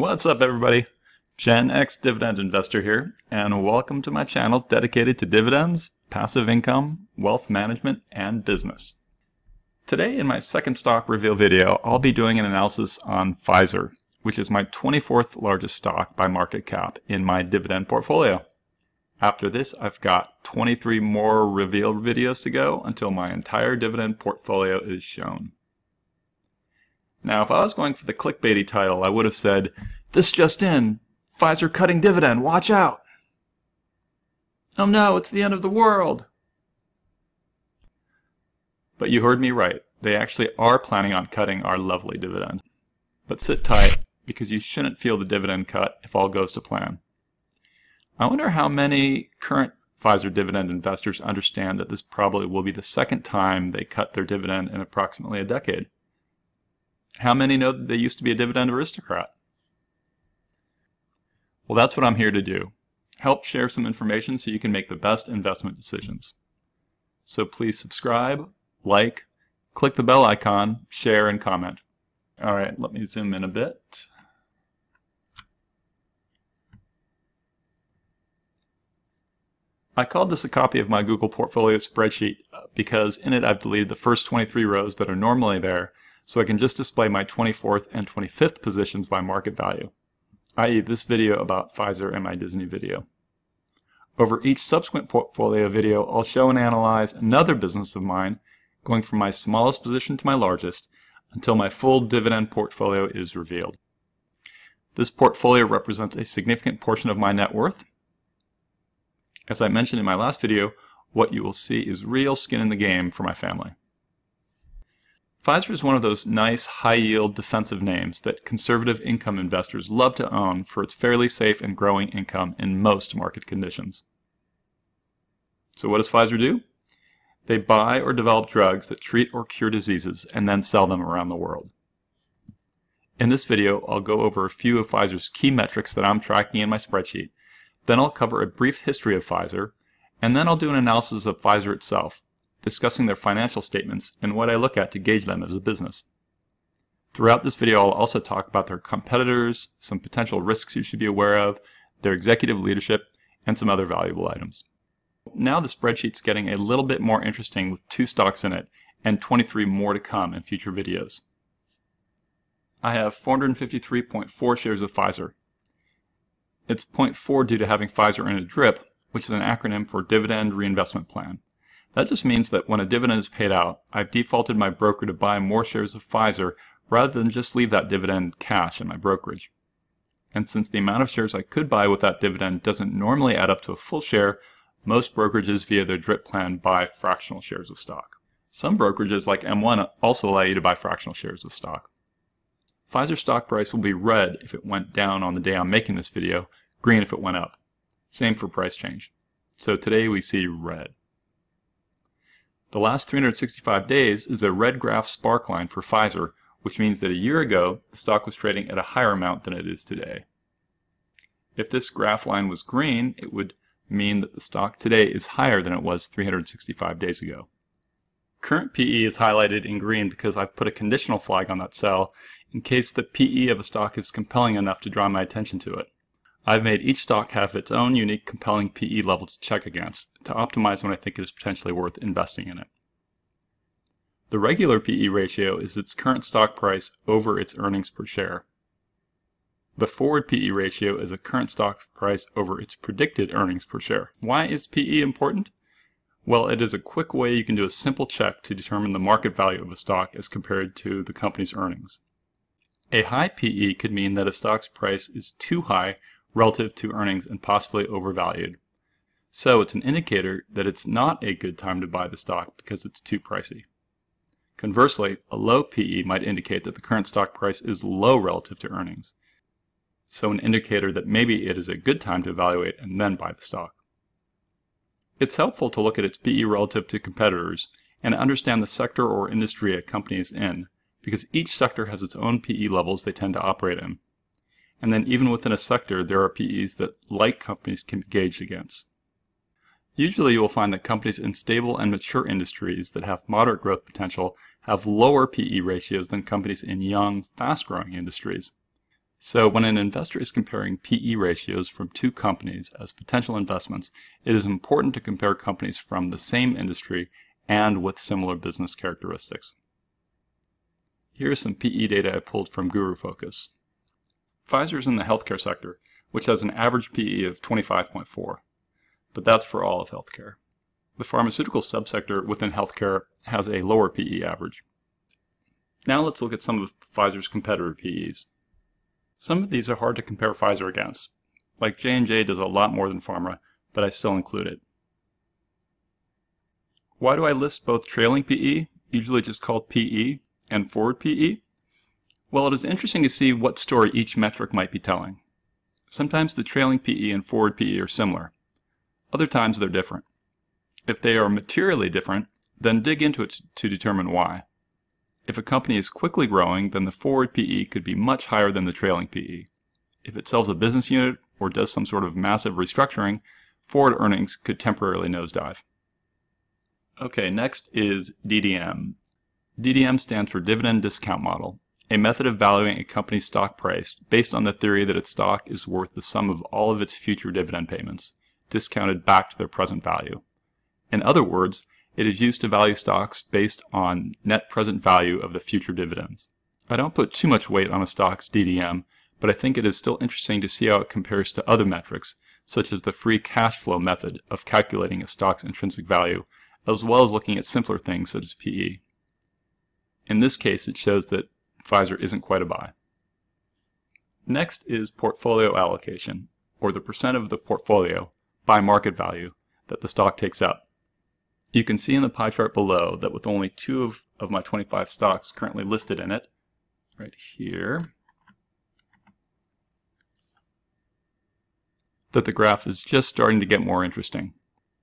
What's up everybody? Gen X Dividend Investor here, and welcome to my channel dedicated to dividends, passive income, wealth management, and business. Today in my second stock reveal video, I'll be doing an analysis on Pfizer, which is my 24th largest stock by market cap in my dividend portfolio. After this, I've got 23 more reveal videos to go until my entire dividend portfolio is shown. Now, if I was going for the clickbaity title, I would have said, This just in, Pfizer cutting dividend, watch out! Oh no, it's the end of the world! But you heard me right. They actually are planning on cutting our lovely dividend. But sit tight, because you shouldn't feel the dividend cut if all goes to plan. I wonder how many current Pfizer dividend investors understand that this probably will be the second time they cut their dividend in approximately a decade. How many know that they used to be a dividend aristocrat? Well, that's what I'm here to do. Help share some information so you can make the best investment decisions. So please subscribe, like, click the bell icon, share, and comment. All right, let me zoom in a bit. I called this a copy of my Google Portfolio spreadsheet uh, because in it I've deleted the first 23 rows that are normally there so I can just display my 24th and 25th positions by market value, i.e. this video about Pfizer and my Disney video. Over each subsequent portfolio video, I'll show and analyze another business of mine, going from my smallest position to my largest, until my full dividend portfolio is revealed. This portfolio represents a significant portion of my net worth. As I mentioned in my last video, what you will see is real skin in the game for my family. Pfizer is one of those nice, high-yield defensive names that conservative income investors love to own for its fairly safe and growing income in most market conditions. So what does Pfizer do? They buy or develop drugs that treat or cure diseases and then sell them around the world. In this video, I'll go over a few of Pfizer's key metrics that I'm tracking in my spreadsheet. Then I'll cover a brief history of Pfizer, and then I'll do an analysis of Pfizer itself, discussing their financial statements and what I look at to gauge them as a business. Throughout this video, I'll also talk about their competitors, some potential risks you should be aware of, their executive leadership, and some other valuable items. Now the spreadsheet's getting a little bit more interesting with two stocks in it and 23 more to come in future videos. I have 453.4 shares of Pfizer. It's 0.4 due to having Pfizer in a DRIP, which is an acronym for Dividend Reinvestment Plan. That just means that when a dividend is paid out, I've defaulted my broker to buy more shares of Pfizer rather than just leave that dividend cash in my brokerage. And since the amount of shares I could buy with that dividend doesn't normally add up to a full share, most brokerages via their DRIP plan buy fractional shares of stock. Some brokerages like M1 also allow you to buy fractional shares of stock. Pfizer stock price will be red if it went down on the day I'm making this video, green if it went up. Same for price change. So today we see red. The last 365 days is a red graph spark line for Pfizer, which means that a year ago, the stock was trading at a higher amount than it is today. If this graph line was green, it would mean that the stock today is higher than it was 365 days ago. Current PE is highlighted in green because I've put a conditional flag on that cell in case the PE of a stock is compelling enough to draw my attention to it. I've made each stock have its own unique compelling PE level to check against to optimize when I think it is potentially worth investing in it. The regular PE ratio is its current stock price over its earnings per share. The forward PE ratio is a current stock price over its predicted earnings per share. Why is PE important? Well, it is a quick way you can do a simple check to determine the market value of a stock as compared to the company's earnings. A high PE could mean that a stock's price is too high relative to earnings and possibly overvalued. So it's an indicator that it's not a good time to buy the stock because it's too pricey. Conversely, a low PE might indicate that the current stock price is low relative to earnings. So an indicator that maybe it is a good time to evaluate and then buy the stock. It's helpful to look at its PE relative to competitors and understand the sector or industry a company is in, because each sector has its own PE levels they tend to operate in. And then even within a sector, there are PEs that like companies can be gauged against. Usually you will find that companies in stable and mature industries that have moderate growth potential have lower PE ratios than companies in young, fast-growing industries. So when an investor is comparing PE ratios from two companies as potential investments, it is important to compare companies from the same industry and with similar business characteristics. Here is some PE data I pulled from GuruFocus. Pfizer is in the healthcare sector, which has an average PE of 25.4, but that's for all of healthcare. The pharmaceutical subsector within healthcare has a lower PE average. Now let's look at some of Pfizer's competitor PEs. Some of these are hard to compare Pfizer against. Like J&J does a lot more than pharma, but I still include it. Why do I list both trailing PE, usually just called PE, and forward PE? Well, it is interesting to see what story each metric might be telling. Sometimes the trailing PE and forward PE are similar. Other times they're different. If they are materially different, then dig into it to determine why. If a company is quickly growing, then the forward PE could be much higher than the trailing PE. If it sells a business unit or does some sort of massive restructuring, forward earnings could temporarily nosedive. Okay, next is DDM. DDM stands for Dividend Discount Model, a method of valuing a company's stock price based on the theory that its stock is worth the sum of all of its future dividend payments, discounted back to their present value. In other words, it is used to value stocks based on net present value of the future dividends. I don't put too much weight on a stock's DDM, but I think it is still interesting to see how it compares to other metrics, such as the free cash flow method of calculating a stock's intrinsic value, as well as looking at simpler things such as PE. In this case, it shows that Pfizer isn't quite a buy. Next is portfolio allocation, or the percent of the portfolio by market value that the stock takes up. You can see in the pie chart below that with only two of, of my 25 stocks currently listed in it, right here, that the graph is just starting to get more interesting.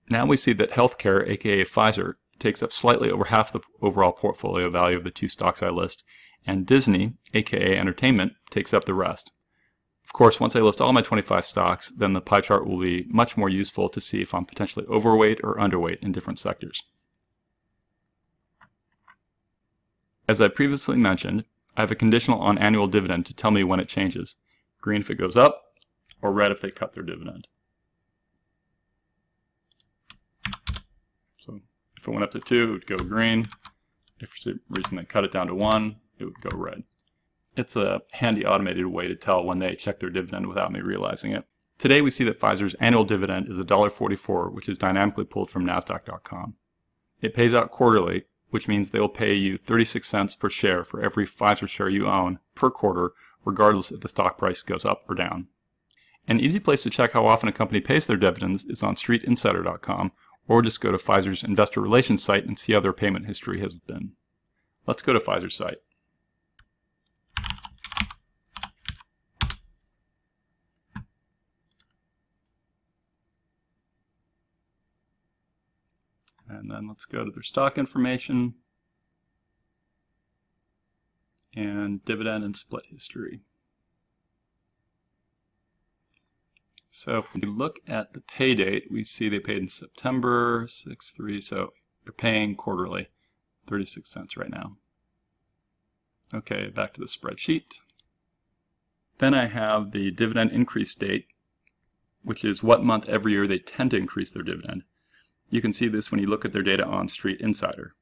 Now we see that healthcare, aka Pfizer, takes up slightly over half the overall portfolio value of the two stocks I list, and Disney, aka entertainment, takes up the rest. Of course, once I list all my 25 stocks, then the pie chart will be much more useful to see if I'm potentially overweight or underweight in different sectors. As I previously mentioned, I have a conditional on annual dividend to tell me when it changes. Green if it goes up, or red if they cut their dividend. So if it went up to 2, it would go green. If for some reason they cut it down to 1, it would go red. It's a handy automated way to tell when they check their dividend without me realizing it. Today we see that Pfizer's annual dividend is $1.44, which is dynamically pulled from NASDAQ.com. It pays out quarterly, which means they will pay you 36 cents per share for every Pfizer share you own per quarter, regardless if the stock price goes up or down. An easy place to check how often a company pays their dividends is on streetinsider.com, or just go to Pfizer's investor relations site and see how their payment history has been. Let's go to Pfizer's site. And then let's go to their stock information and dividend and split history. So if we look at the pay date, we see they paid in September 6-3, so they're paying quarterly, 36 cents right now. Okay, back to the spreadsheet. Then I have the dividend increase date, which is what month every year they tend to increase their dividend. You can see this when you look at their data on Street Insider.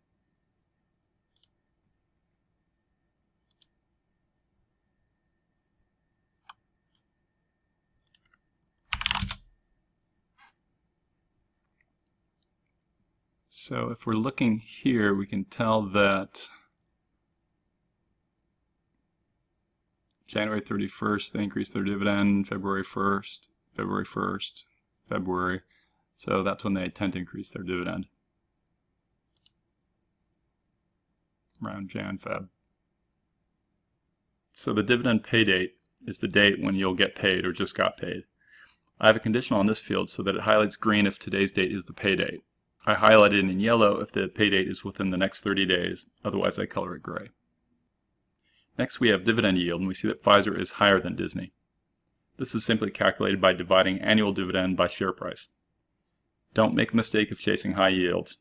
So if we're looking here, we can tell that January 31st, they increased their dividend, February 1st, February 1st, February. So that's when they tend to increase their dividend. Around Jan, Feb. So the dividend pay date is the date when you'll get paid or just got paid. I have a conditional on this field so that it highlights green if today's date is the pay date. I highlight it in yellow if the pay date is within the next 30 days, otherwise I color it gray. Next we have dividend yield and we see that Pfizer is higher than Disney. This is simply calculated by dividing annual dividend by share price. Don't make a mistake of chasing high yields.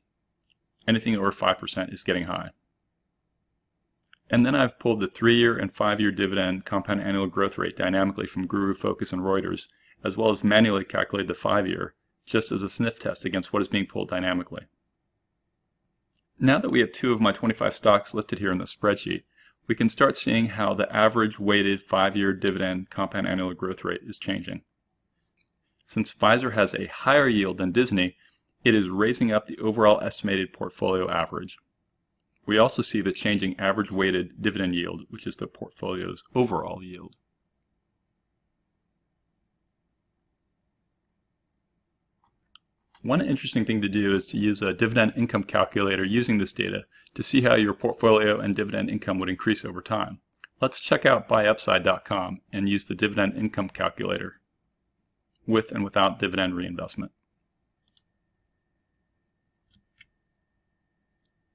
Anything over 5% is getting high. And then I've pulled the three-year and five-year dividend compound annual growth rate dynamically from Guru, Focus, and Reuters, as well as manually calculated the five-year, just as a sniff test against what is being pulled dynamically. Now that we have two of my 25 stocks listed here in the spreadsheet, we can start seeing how the average weighted five-year dividend compound annual growth rate is changing. Since Pfizer has a higher yield than Disney, it is raising up the overall estimated portfolio average. We also see the changing average weighted dividend yield, which is the portfolio's overall yield. One interesting thing to do is to use a dividend income calculator using this data to see how your portfolio and dividend income would increase over time. Let's check out buyupside.com and use the dividend income calculator with and without dividend reinvestment.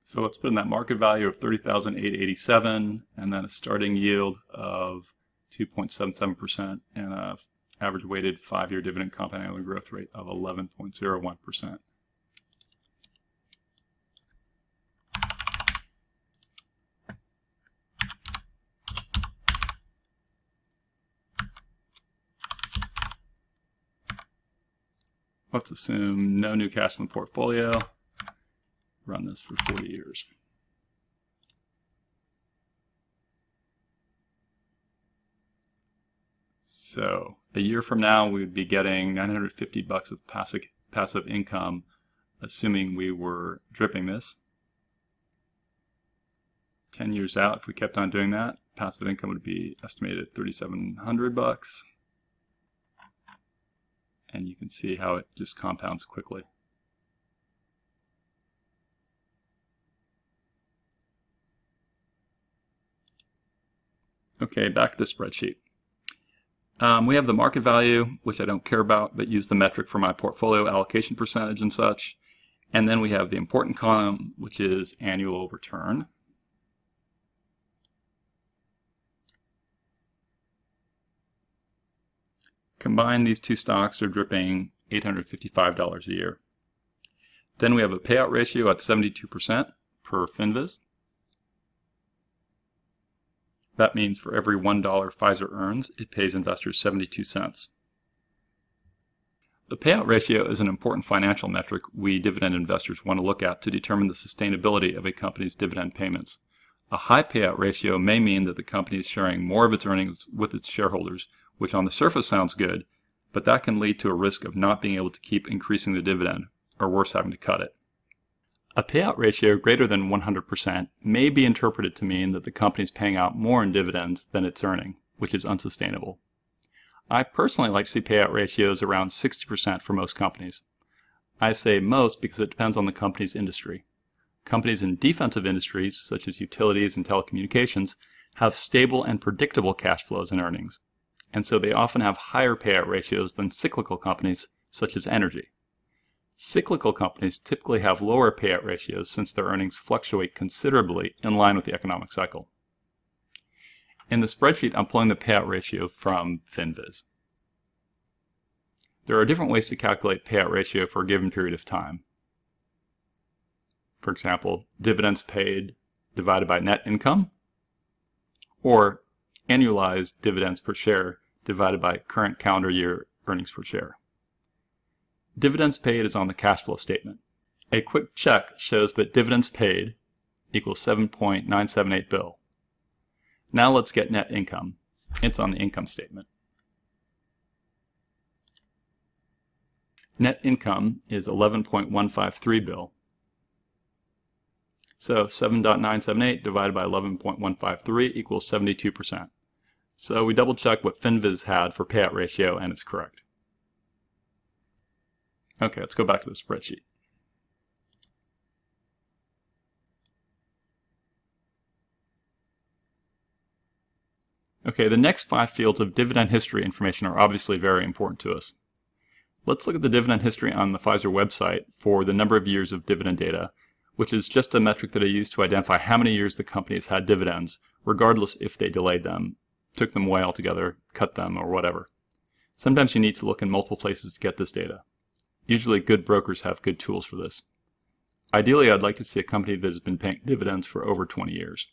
So let's put in that market value of 30,887 and then a starting yield of 2.77% and a average weighted five-year dividend compound annual growth rate of 11.01%. Let's assume no new cash in the portfolio. Run this for 40 years. So a year from now, we would be getting 950 bucks of passive, passive income, assuming we were dripping this. 10 years out, if we kept on doing that, passive income would be estimated at 3,700 bucks. And you can see how it just compounds quickly. Okay, back to the spreadsheet. Um, we have the market value, which I don't care about, but use the metric for my portfolio allocation percentage and such. And then we have the important column, which is annual return. Combined, these two stocks are dripping $855 a year. Then we have a payout ratio at 72% per FinViz. That means for every $1 Pfizer earns, it pays investors 72 cents. The payout ratio is an important financial metric we dividend investors want to look at to determine the sustainability of a company's dividend payments. A high payout ratio may mean that the company is sharing more of its earnings with its shareholders, which on the surface sounds good, but that can lead to a risk of not being able to keep increasing the dividend, or worse, having to cut it. A payout ratio greater than 100% may be interpreted to mean that the company is paying out more in dividends than it's earning, which is unsustainable. I personally like to see payout ratios around 60% for most companies. I say most because it depends on the company's industry. Companies in defensive industries, such as utilities and telecommunications, have stable and predictable cash flows and earnings, and so they often have higher payout ratios than cyclical companies, such as energy. Cyclical companies typically have lower payout ratios since their earnings fluctuate considerably in line with the economic cycle. In the spreadsheet, I'm pulling the payout ratio from FinViz. There are different ways to calculate payout ratio for a given period of time. For example, dividends paid divided by net income, or annualized dividends per share divided by current calendar year earnings per share. Dividends paid is on the cash flow statement. A quick check shows that dividends paid equals 7.978 bill. Now let's get net income. It's on the income statement. Net income is 11.153 bill. So 7.978 divided by 11.153 equals 72%. So we double check what FinViz had for payout ratio and it's correct. Okay, let's go back to the spreadsheet. Okay, the next five fields of dividend history information are obviously very important to us. Let's look at the dividend history on the Pfizer website for the number of years of dividend data, which is just a metric that I use to identify how many years the company has had dividends, regardless if they delayed them, took them away altogether, cut them, or whatever. Sometimes you need to look in multiple places to get this data. Usually good brokers have good tools for this. Ideally, I'd like to see a company that has been paying dividends for over 20 years.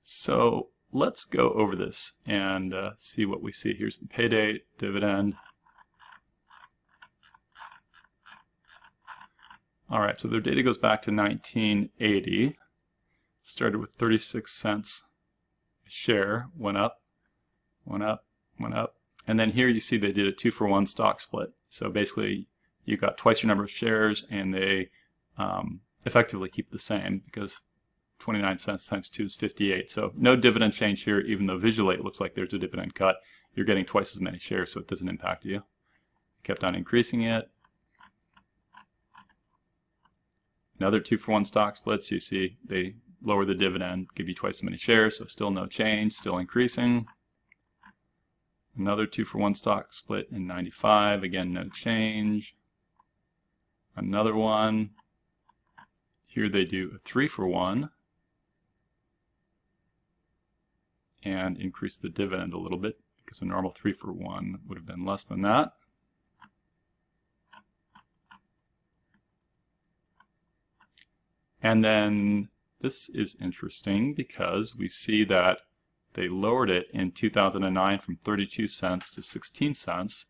So let's go over this and uh, see what we see. Here's the pay date, dividend, All right, so their data goes back to 1980. Started with 36 cents a share, went up, went up, went up. And then here you see they did a two for one stock split. So basically you got twice your number of shares and they um, effectively keep the same because 29 cents times 2 is 58. So no dividend change here, even though visually it looks like there's a dividend cut. You're getting twice as many shares, so it doesn't impact you. Kept on increasing it. Another 2 for 1 stock splits. You see they lower the dividend, give you twice as many shares, so still no change, still increasing. Another 2 for 1 stock split in 95. Again, no change. Another one. Here they do a 3 for 1 and increase the dividend a little bit because a normal 3 for 1 would have been less than that. And then this is interesting because we see that they lowered it in 2009 from 32 cents to 16 cents,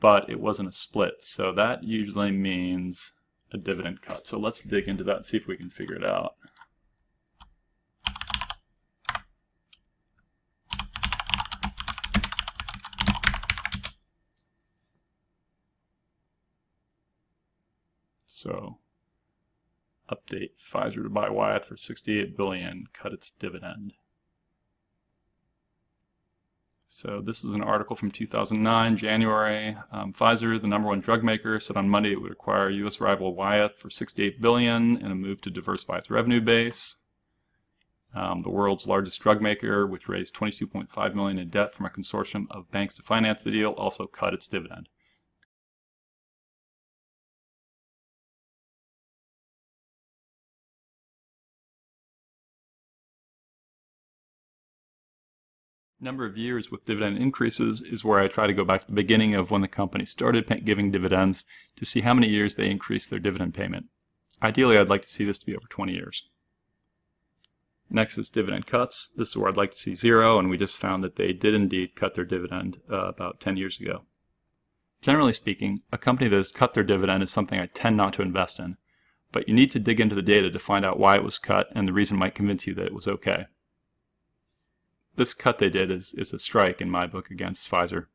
but it wasn't a split. So that usually means a dividend cut. So let's dig into that and see if we can figure it out. So update Pfizer to buy Wyeth for 68 billion, cut its dividend. So this is an article from 2009, January. Um, Pfizer, the number one drug maker, said on Monday it would acquire U.S. rival Wyeth for 68 billion in a move to diversify its revenue base. Um, the world's largest drug maker, which raised 22.5 million in debt from a consortium of banks to finance the deal, also cut its dividend. Number of years with dividend increases is where I try to go back to the beginning of when the company started giving dividends to see how many years they increased their dividend payment. Ideally, I'd like to see this to be over 20 years. Next is dividend cuts. This is where I'd like to see zero, and we just found that they did indeed cut their dividend uh, about 10 years ago. Generally speaking, a company that has cut their dividend is something I tend not to invest in, but you need to dig into the data to find out why it was cut, and the reason might convince you that it was okay this cut they did is, is a strike in my book against Pfizer.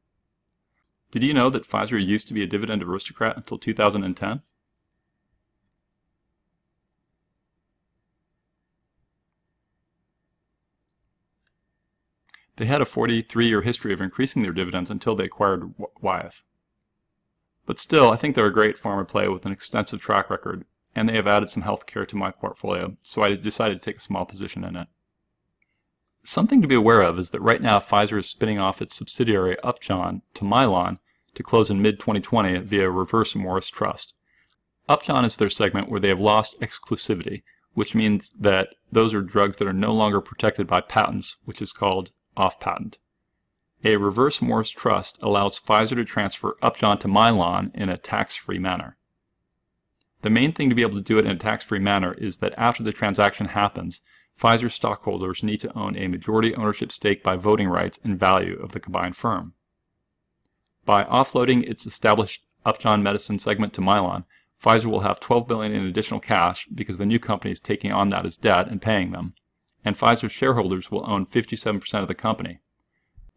Did you know that Pfizer used to be a dividend aristocrat until 2010? They had a 43-year history of increasing their dividends until they acquired Wyeth. But still, I think they're a great pharma play with an extensive track record, and they have added some healthcare to my portfolio, so I decided to take a small position in it. Something to be aware of is that right now Pfizer is spinning off its subsidiary Upjohn to Mylan to close in mid-2020 via Reverse Morris Trust. Upjohn is their segment where they have lost exclusivity, which means that those are drugs that are no longer protected by patents, which is called off-patent. A Reverse Morris Trust allows Pfizer to transfer Upjohn to Mylan in a tax-free manner. The main thing to be able to do it in a tax-free manner is that after the transaction happens, Pfizer stockholders need to own a majority ownership stake by voting rights and value of the combined firm. By offloading its established Upjohn Medicine segment to Mylan, Pfizer will have 12 billion in additional cash because the new company is taking on that as debt and paying them, and Pfizer's shareholders will own 57% of the company.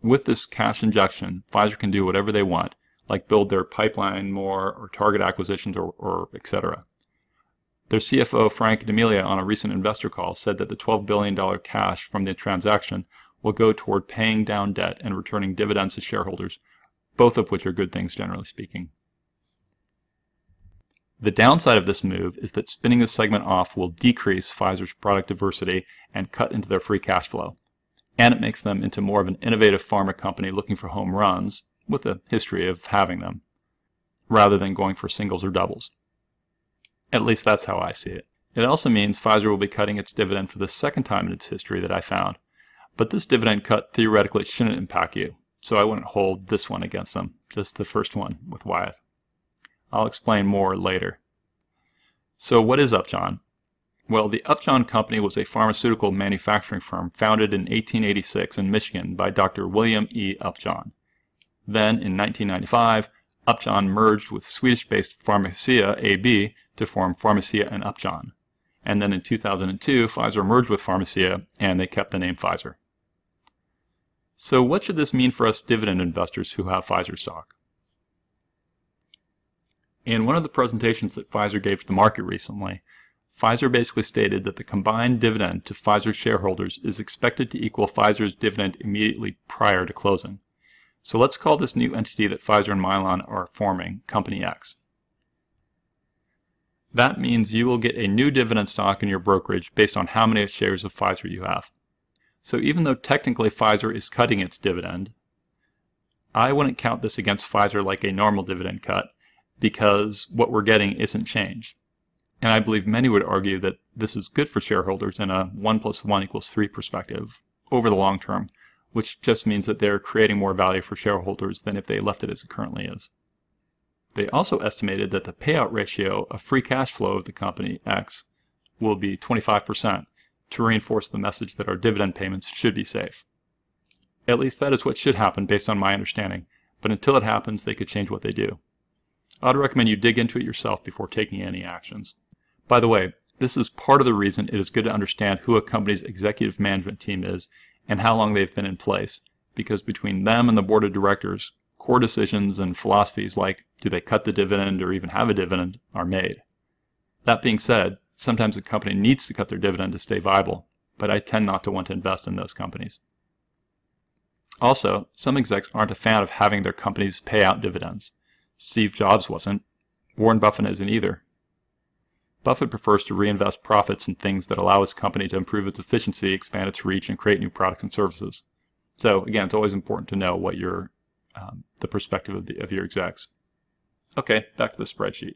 With this cash injection, Pfizer can do whatever they want, like build their pipeline more or target acquisitions or, or etc. Their CFO, Frank D'Amelio, on a recent investor call, said that the $12 billion cash from the transaction will go toward paying down debt and returning dividends to shareholders, both of which are good things generally speaking. The downside of this move is that spinning the segment off will decrease Pfizer's product diversity and cut into their free cash flow. And it makes them into more of an innovative pharma company looking for home runs, with a history of having them, rather than going for singles or doubles. At least that's how I see it. It also means Pfizer will be cutting its dividend for the second time in its history that I found. But this dividend cut theoretically shouldn't impact you, so I wouldn't hold this one against them, just the first one with Wyeth. I'll explain more later. So what is Upjohn? Well, the Upjohn Company was a pharmaceutical manufacturing firm founded in 1886 in Michigan by Dr. William E. Upjohn. Then, in 1995, Upjohn merged with Swedish-based Pharmacia AB to form Pharmacia and Upjohn. And then in 2002, Pfizer merged with Pharmacia and they kept the name Pfizer. So what should this mean for us dividend investors who have Pfizer stock? In one of the presentations that Pfizer gave to the market recently, Pfizer basically stated that the combined dividend to Pfizer shareholders is expected to equal Pfizer's dividend immediately prior to closing. So let's call this new entity that Pfizer and Mylan are forming Company X. That means you will get a new dividend stock in your brokerage based on how many shares of Pfizer you have. So even though technically Pfizer is cutting its dividend, I wouldn't count this against Pfizer like a normal dividend cut because what we're getting isn't change. And I believe many would argue that this is good for shareholders in a 1 plus 1 equals 3 perspective over the long term, which just means that they're creating more value for shareholders than if they left it as it currently is. They also estimated that the payout ratio of free cash flow of the company X will be 25% to reinforce the message that our dividend payments should be safe. At least that is what should happen based on my understanding, but until it happens, they could change what they do. I'd recommend you dig into it yourself before taking any actions. By the way, this is part of the reason it is good to understand who a company's executive management team is and how long they've been in place, because between them and the board of directors, core decisions and philosophies like do they cut the dividend or even have a dividend are made. That being said, sometimes a company needs to cut their dividend to stay viable, but I tend not to want to invest in those companies. Also, some execs aren't a fan of having their companies pay out dividends. Steve Jobs wasn't. Warren Buffett isn't either. Buffett prefers to reinvest profits in things that allow his company to improve its efficiency, expand its reach, and create new products and services. So again, it's always important to know what your um, the perspective of, the, of your execs. Okay, back to the spreadsheet.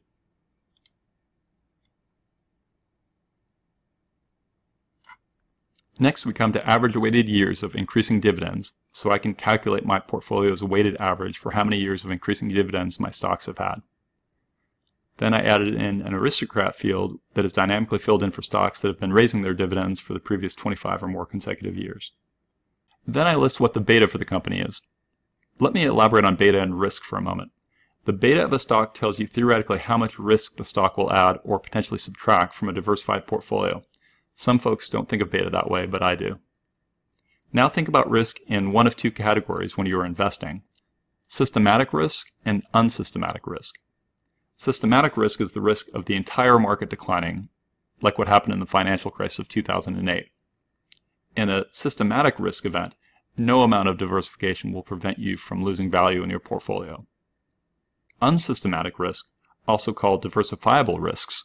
Next, we come to average weighted years of increasing dividends, so I can calculate my portfolio's weighted average for how many years of increasing dividends my stocks have had. Then I added in an aristocrat field that is dynamically filled in for stocks that have been raising their dividends for the previous 25 or more consecutive years. Then I list what the beta for the company is. Let me elaborate on beta and risk for a moment. The beta of a stock tells you theoretically how much risk the stock will add or potentially subtract from a diversified portfolio. Some folks don't think of beta that way, but I do. Now think about risk in one of two categories when you are investing. Systematic risk and unsystematic risk. Systematic risk is the risk of the entire market declining, like what happened in the financial crisis of 2008. In a systematic risk event, no amount of diversification will prevent you from losing value in your portfolio. Unsystematic risk, also called diversifiable risks,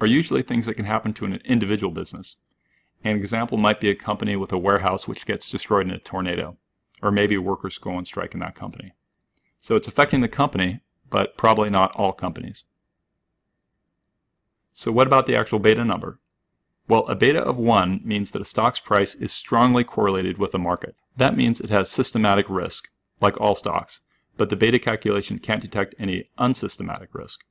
are usually things that can happen to an individual business. An example might be a company with a warehouse which gets destroyed in a tornado, or maybe workers go on strike in that company. So it's affecting the company, but probably not all companies. So what about the actual beta number? Well, a beta of 1 means that a stock's price is strongly correlated with the market. That means it has systematic risk, like all stocks, but the beta calculation can't detect any unsystematic risk.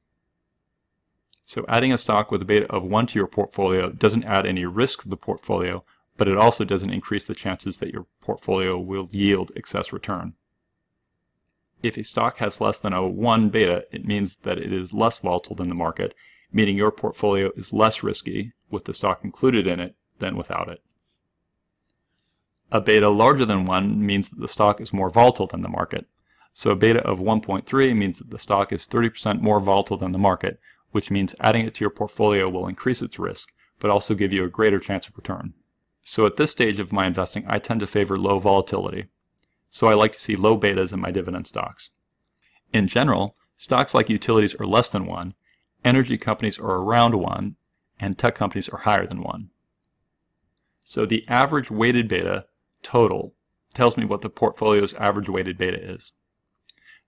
So adding a stock with a beta of 1 to your portfolio doesn't add any risk to the portfolio, but it also doesn't increase the chances that your portfolio will yield excess return. If a stock has less than a 1 beta, it means that it is less volatile than the market, meaning your portfolio is less risky with the stock included in it than without it. A beta larger than 1 means that the stock is more volatile than the market. So a beta of 1.3 means that the stock is 30% more volatile than the market, which means adding it to your portfolio will increase its risk, but also give you a greater chance of return. So at this stage of my investing, I tend to favor low volatility. So I like to see low betas in my dividend stocks. In general, stocks like utilities are less than 1, energy companies are around 1, and tech companies are higher than 1. So the average weighted beta total tells me what the portfolio's average weighted beta is.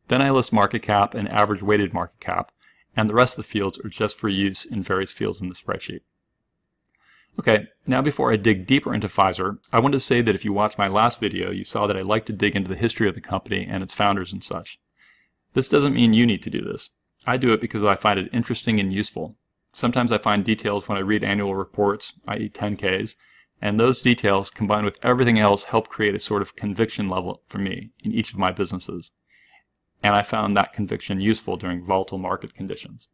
Then I list market cap and average weighted market cap, and the rest of the fields are just for use in various fields in the spreadsheet. Okay, now before I dig deeper into Pfizer, I want to say that if you watched my last video, you saw that I like to dig into the history of the company and its founders and such. This doesn't mean you need to do this. I do it because I find it interesting and useful. Sometimes I find details when I read annual reports, i.e. 10Ks, and those details combined with everything else help create a sort of conviction level for me in each of my businesses. And I found that conviction useful during volatile market conditions.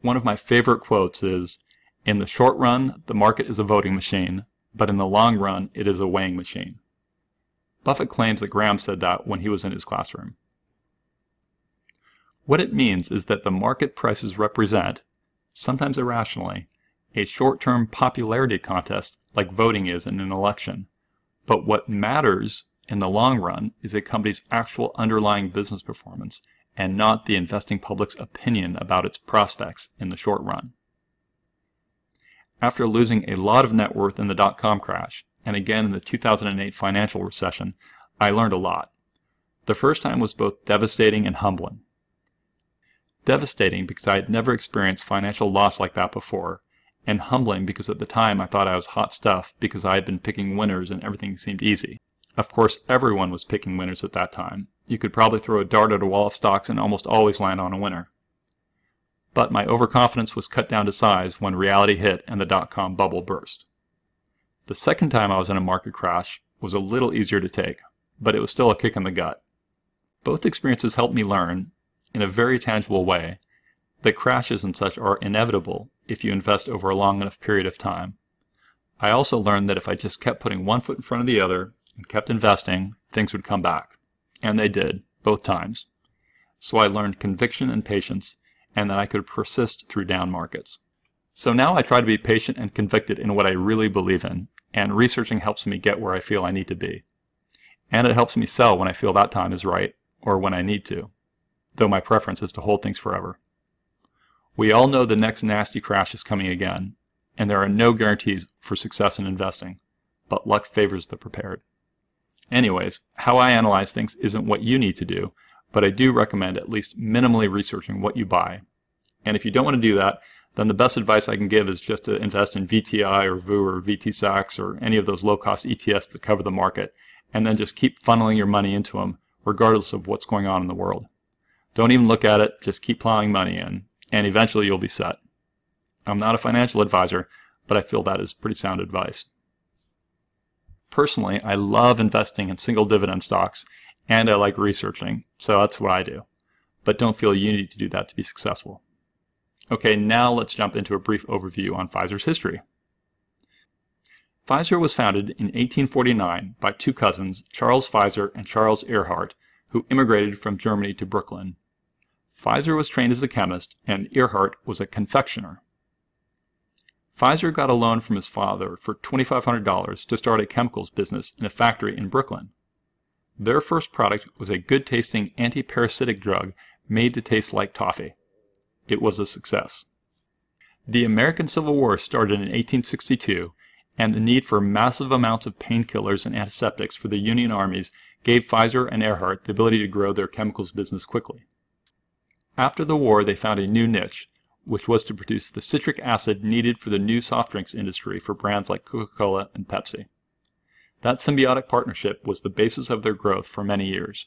One of my favorite quotes is, in the short run, the market is a voting machine, but in the long run, it is a weighing machine. Buffett claims that Graham said that when he was in his classroom. What it means is that the market prices represent, sometimes irrationally, a short-term popularity contest like voting is in an election. But what matters in the long run is a company's actual underlying business performance and not the investing public's opinion about its prospects in the short run. After losing a lot of net worth in the dot-com crash, and again in the 2008 financial recession, I learned a lot. The first time was both devastating and humbling. Devastating because I had never experienced financial loss like that before, and humbling because at the time I thought I was hot stuff because I had been picking winners and everything seemed easy. Of course, everyone was picking winners at that time. You could probably throw a dart at a wall of stocks and almost always land on a winner. But my overconfidence was cut down to size when reality hit and the dot-com bubble burst. The second time I was in a market crash was a little easier to take, but it was still a kick in the gut. Both experiences helped me learn, in a very tangible way, that crashes and such are inevitable if you invest over a long enough period of time. I also learned that if I just kept putting one foot in front of the other and kept investing, things would come back. And they did, both times. So I learned conviction and patience, and that I could persist through down markets. So now I try to be patient and convicted in what I really believe in, and researching helps me get where I feel I need to be. And it helps me sell when I feel that time is right, or when I need to, though my preference is to hold things forever. We all know the next nasty crash is coming again, and there are no guarantees for success in investing, but luck favors the prepared. Anyways, how I analyze things isn't what you need to do, but I do recommend at least minimally researching what you buy. And if you don't want to do that, then the best advice I can give is just to invest in VTI or VOO or VTSAX or any of those low-cost ETFs that cover the market, and then just keep funneling your money into them, regardless of what's going on in the world. Don't even look at it, just keep plowing money in, and eventually you'll be set. I'm not a financial advisor, but I feel that is pretty sound advice. Personally, I love investing in single dividend stocks, and I like researching, so that's what I do. But don't feel you need to do that to be successful. Okay, now let's jump into a brief overview on Pfizer's history. Pfizer was founded in 1849 by two cousins, Charles Pfizer and Charles Erhart, who immigrated from Germany to Brooklyn. Pfizer was trained as a chemist and Erhart was a confectioner. Pfizer got a loan from his father for $2,500 to start a chemicals business in a factory in Brooklyn. Their first product was a good-tasting anti-parasitic drug made to taste like toffee it was a success. The American Civil War started in 1862, and the need for massive amounts of painkillers and antiseptics for the Union armies gave Pfizer and Erhart the ability to grow their chemicals business quickly. After the war, they found a new niche, which was to produce the citric acid needed for the new soft drinks industry for brands like Coca-Cola and Pepsi. That symbiotic partnership was the basis of their growth for many years.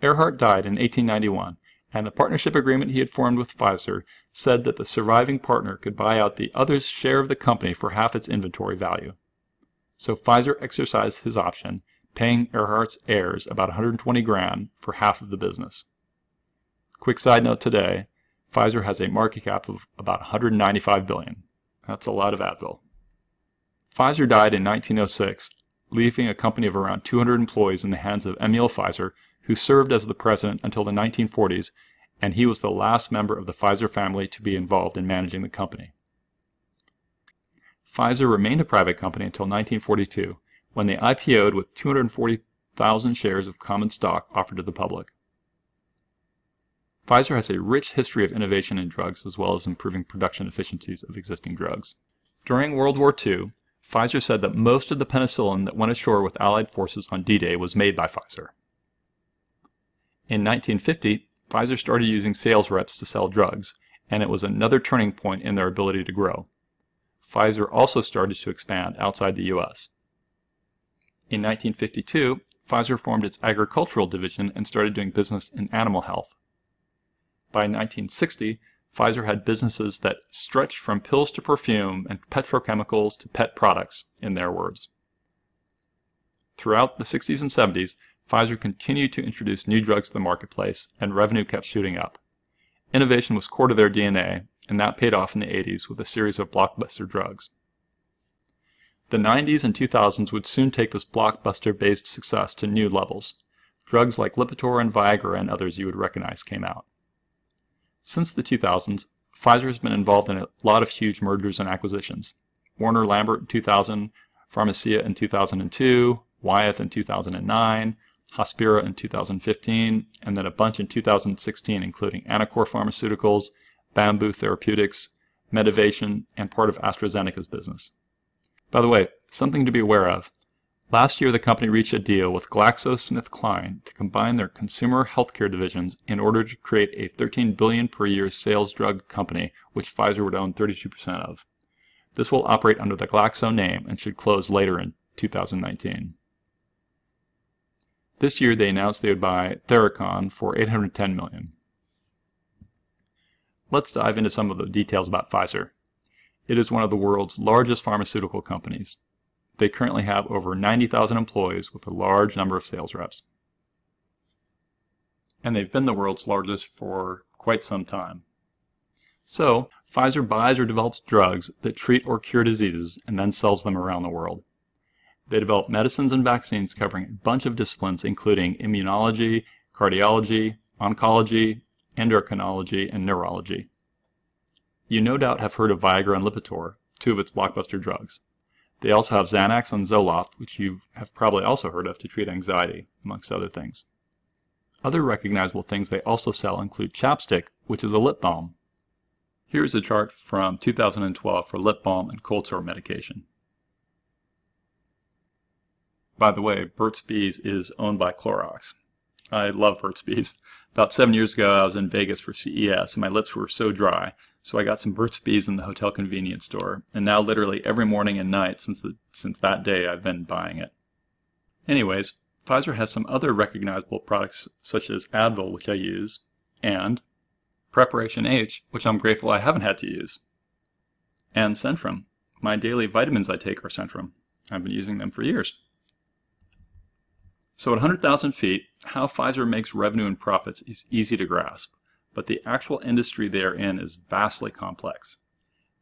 Erhart died in 1891, and the partnership agreement he had formed with Pfizer said that the surviving partner could buy out the other's share of the company for half its inventory value. So Pfizer exercised his option, paying Erhart's heirs about 120 grand for half of the business. Quick side note today, Pfizer has a market cap of about 195 billion. That's a lot of Advil. Pfizer died in 1906, leaving a company of around 200 employees in the hands of Emil Pfizer, who served as the president until the 1940s, and he was the last member of the Pfizer family to be involved in managing the company. Pfizer remained a private company until 1942, when they IPO'd with 240,000 shares of common stock offered to the public. Pfizer has a rich history of innovation in drugs as well as improving production efficiencies of existing drugs. During World War II, Pfizer said that most of the penicillin that went ashore with Allied forces on D-Day was made by Pfizer. In 1950, Pfizer started using sales reps to sell drugs, and it was another turning point in their ability to grow. Pfizer also started to expand outside the U.S. In 1952, Pfizer formed its agricultural division and started doing business in animal health. By 1960, Pfizer had businesses that stretched from pills to perfume and petrochemicals to pet products, in their words. Throughout the 60s and 70s, Pfizer continued to introduce new drugs to the marketplace, and revenue kept shooting up. Innovation was core to their DNA, and that paid off in the 80s with a series of blockbuster drugs. The 90s and 2000s would soon take this blockbuster based success to new levels. Drugs like Lipitor and Viagra and others you would recognize came out. Since the 2000s, Pfizer has been involved in a lot of huge mergers and acquisitions. Warner Lambert in 2000, Pharmacia in 2002, Wyeth in 2009, Hospira in 2015, and then a bunch in 2016, including Anacor Pharmaceuticals, Bamboo Therapeutics, Medivation, and part of AstraZeneca's business. By the way, something to be aware of. Last year, the company reached a deal with GlaxoSmithKline to combine their consumer healthcare divisions in order to create a 13 billion per year sales drug company, which Pfizer would own 32% of. This will operate under the Glaxo name and should close later in 2019. This year, they announced they would buy Therachon for 810 million. Let's dive into some of the details about Pfizer. It is one of the world's largest pharmaceutical companies. They currently have over 90,000 employees with a large number of sales reps. And they've been the world's largest for quite some time. So, Pfizer buys or develops drugs that treat or cure diseases and then sells them around the world. They develop medicines and vaccines covering a bunch of disciplines, including immunology, cardiology, oncology, endocrinology, and neurology. You no doubt have heard of Viagra and Lipitor, two of its blockbuster drugs. They also have Xanax and Zoloft, which you have probably also heard of to treat anxiety, amongst other things. Other recognizable things they also sell include Chapstick, which is a lip balm. Here's a chart from 2012 for lip balm and cold sore medication. By the way, Burt's Bees is owned by Clorox. I love Burt's Bees. About seven years ago, I was in Vegas for CES, and my lips were so dry, so I got some Burt's Bees in the hotel convenience store, and now literally every morning and night since, the, since that day, I've been buying it. Anyways, Pfizer has some other recognizable products, such as Advil, which I use, and Preparation H, which I'm grateful I haven't had to use, and Centrum. My daily vitamins I take are Centrum. I've been using them for years. So at 100,000 feet, how Pfizer makes revenue and profits is easy to grasp, but the actual industry they are in is vastly complex.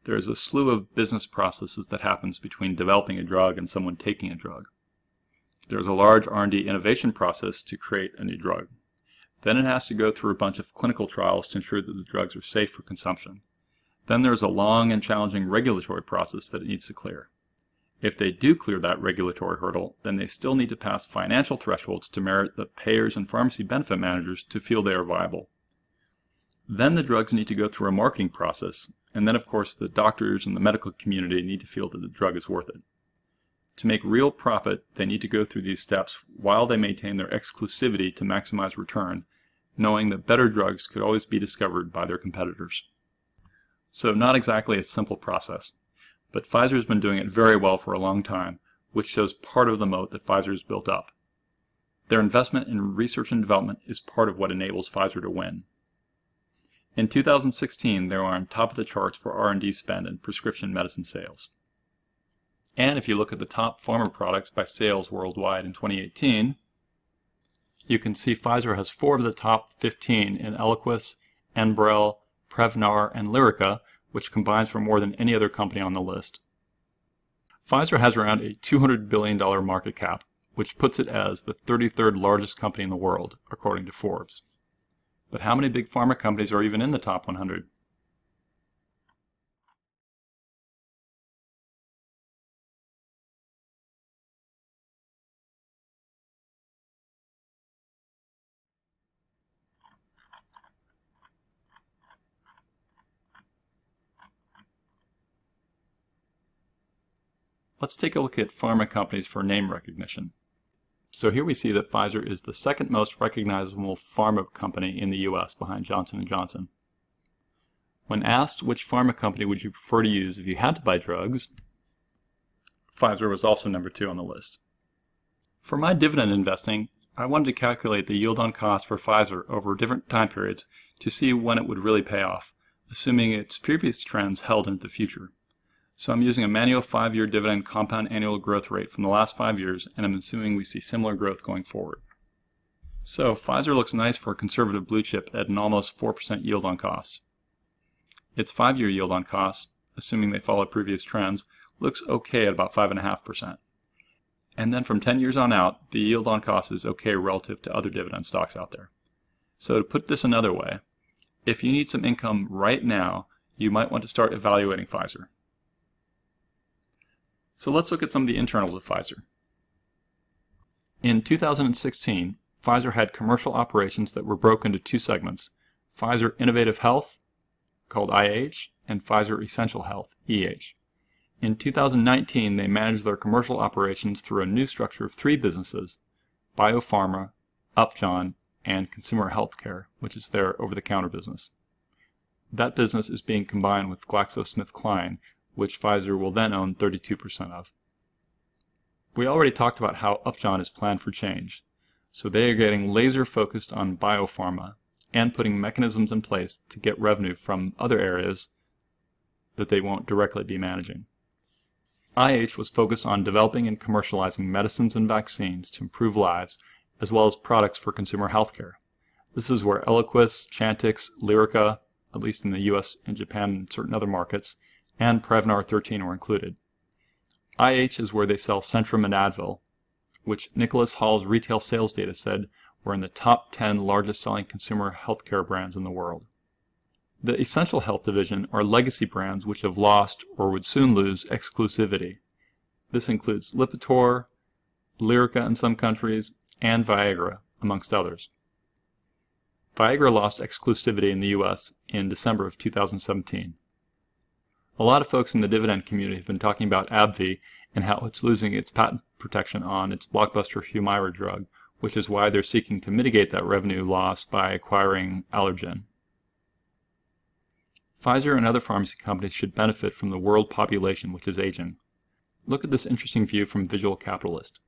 There is a slew of business processes that happens between developing a drug and someone taking a drug. There's a large R&D innovation process to create a new drug. Then it has to go through a bunch of clinical trials to ensure that the drugs are safe for consumption. Then there's a long and challenging regulatory process that it needs to clear. If they do clear that regulatory hurdle, then they still need to pass financial thresholds to merit the payers and pharmacy benefit managers to feel they are viable. Then the drugs need to go through a marketing process, and then of course the doctors and the medical community need to feel that the drug is worth it. To make real profit, they need to go through these steps while they maintain their exclusivity to maximize return, knowing that better drugs could always be discovered by their competitors. So not exactly a simple process. But Pfizer has been doing it very well for a long time, which shows part of the moat that Pfizer has built up. Their investment in research and development is part of what enables Pfizer to win. In 2016, they were on top of the charts for R&D spend and prescription medicine sales. And if you look at the top pharma products by sales worldwide in 2018, you can see Pfizer has four of the top 15 in Eliquis, Enbrel, Prevnar, and Lyrica, which combines for more than any other company on the list. Pfizer has around a $200 billion market cap, which puts it as the 33rd largest company in the world, according to Forbes. But how many big pharma companies are even in the top 100? Let's take a look at pharma companies for name recognition. So here we see that Pfizer is the second most recognizable pharma company in the US behind Johnson & Johnson. When asked which pharma company would you prefer to use if you had to buy drugs, Pfizer was also number two on the list. For my dividend investing, I wanted to calculate the yield on cost for Pfizer over different time periods to see when it would really pay off, assuming its previous trends held into the future. So I'm using a manual five-year dividend compound annual growth rate from the last five years, and I'm assuming we see similar growth going forward. So Pfizer looks nice for a conservative blue chip at an almost 4% yield on cost. Its five-year yield on cost, assuming they follow previous trends, looks okay at about 5.5%. And then from 10 years on out, the yield on cost is okay relative to other dividend stocks out there. So to put this another way, if you need some income right now, you might want to start evaluating Pfizer. So let's look at some of the internals of Pfizer. In 2016, Pfizer had commercial operations that were broken into two segments, Pfizer Innovative Health, called IH, and Pfizer Essential Health, EH. In 2019, they managed their commercial operations through a new structure of three businesses, Biopharma, Upjohn, and Consumer Healthcare, which is their over-the-counter business. That business is being combined with GlaxoSmithKline, which Pfizer will then own 32% of. We already talked about how Upjohn is planned for change, so they are getting laser focused on biopharma and putting mechanisms in place to get revenue from other areas that they won't directly be managing. IH was focused on developing and commercializing medicines and vaccines to improve lives, as well as products for consumer healthcare. This is where Eliquis, Chantix, Lyrica, at least in the US and Japan and certain other markets, and Prevnar 13 were included. IH is where they sell Centrum and Advil, which Nicholas Hall's retail sales data said were in the top 10 largest selling consumer healthcare brands in the world. The Essential Health division are legacy brands which have lost or would soon lose exclusivity. This includes Lipitor, Lyrica in some countries, and Viagra, amongst others. Viagra lost exclusivity in the US in December of 2017. A lot of folks in the dividend community have been talking about AbbVie and how it's losing its patent protection on its blockbuster Humira drug, which is why they're seeking to mitigate that revenue loss by acquiring Allergan. Pfizer and other pharmacy companies should benefit from the world population which is aging. Look at this interesting view from Visual Capitalist.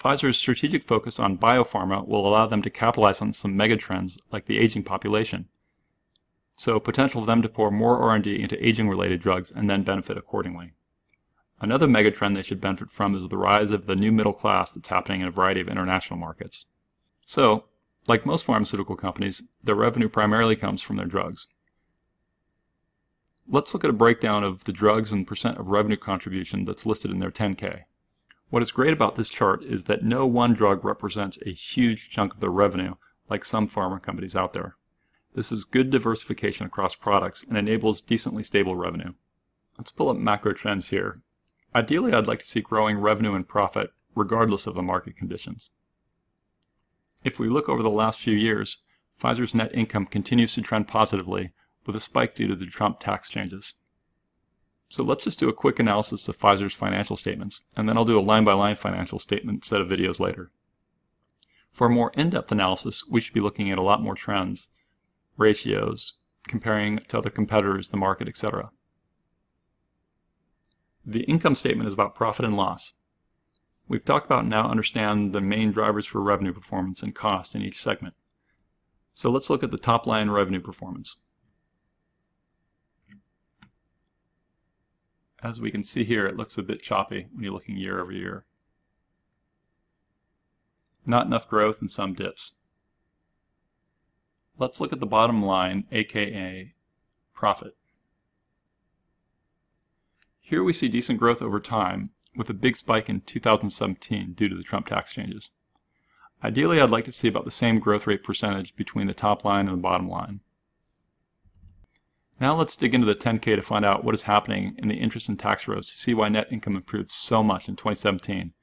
Pfizer's strategic focus on biopharma will allow them to capitalize on some megatrends like the aging population. So potential for them to pour more R&D into aging-related drugs and then benefit accordingly. Another megatrend they should benefit from is the rise of the new middle class that's happening in a variety of international markets. So, like most pharmaceutical companies, their revenue primarily comes from their drugs. Let's look at a breakdown of the drugs and percent of revenue contribution that's listed in their 10K. What is great about this chart is that no one drug represents a huge chunk of their revenue like some pharma companies out there. This is good diversification across products and enables decently stable revenue. Let's pull up Macrotrends here. Ideally, I'd like to see growing revenue and profit regardless of the market conditions. If we look over the last few years, Pfizer's net income continues to trend positively with a spike due to the Trump tax changes. So let's just do a quick analysis of Pfizer's financial statements, and then I'll do a line-by-line -line financial statement set of videos later. For a more in-depth analysis, we should be looking at a lot more trends, ratios, comparing to other competitors, the market, etc. The income statement is about profit and loss. We've talked about now understand the main drivers for revenue performance and cost in each segment. So let's look at the top line revenue performance. As we can see here, it looks a bit choppy when you're looking year over year. Not enough growth and some dips. Let's look at the bottom line, aka profit. Here we see decent growth over time, with a big spike in 2017 due to the Trump tax changes. Ideally, I'd like to see about the same growth rate percentage between the top line and the bottom line. Now let's dig into the 10K to find out what is happening in the interest and tax rows to see why net income improved so much in 2017.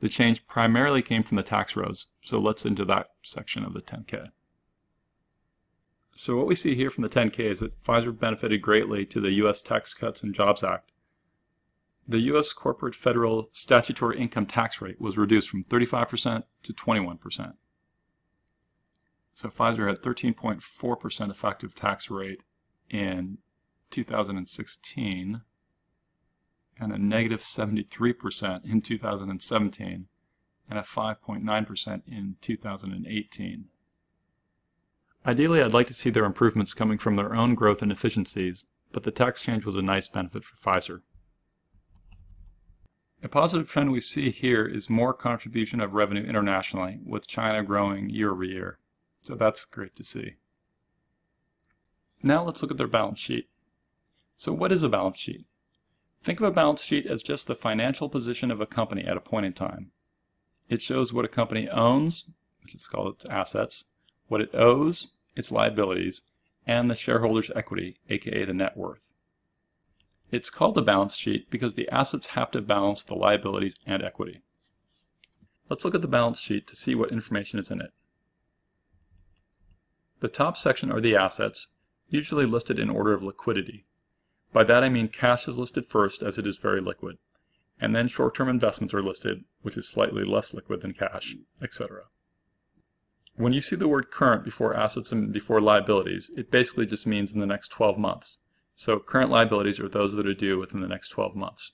The change primarily came from the tax rows, so let's into that section of the 10K. So what we see here from the 10K is that Pfizer benefited greatly to the U.S. Tax Cuts and Jobs Act. the U.S. corporate federal statutory income tax rate was reduced from 35% to 21%. So Pfizer had 13.4% effective tax rate in 2016 and a negative 73% in 2017 and a 5.9% in 2018. Ideally, I'd like to see their improvements coming from their own growth and efficiencies, but the tax change was a nice benefit for Pfizer. A positive trend we see here is more contribution of revenue internationally, with China growing year over year. So that's great to see. Now let's look at their balance sheet. So what is a balance sheet? Think of a balance sheet as just the financial position of a company at a point in time. It shows what a company owns, which is called its assets, what it owes, its liabilities, and the shareholders' equity, aka the net worth. It's called a balance sheet because the assets have to balance the liabilities and equity. Let's look at the balance sheet to see what information is in it. The top section are the assets, usually listed in order of liquidity. By that I mean cash is listed first as it is very liquid, and then short-term investments are listed, which is slightly less liquid than cash, etc. When you see the word current before assets and before liabilities, it basically just means in the next 12 months. So current liabilities are those that are due within the next 12 months.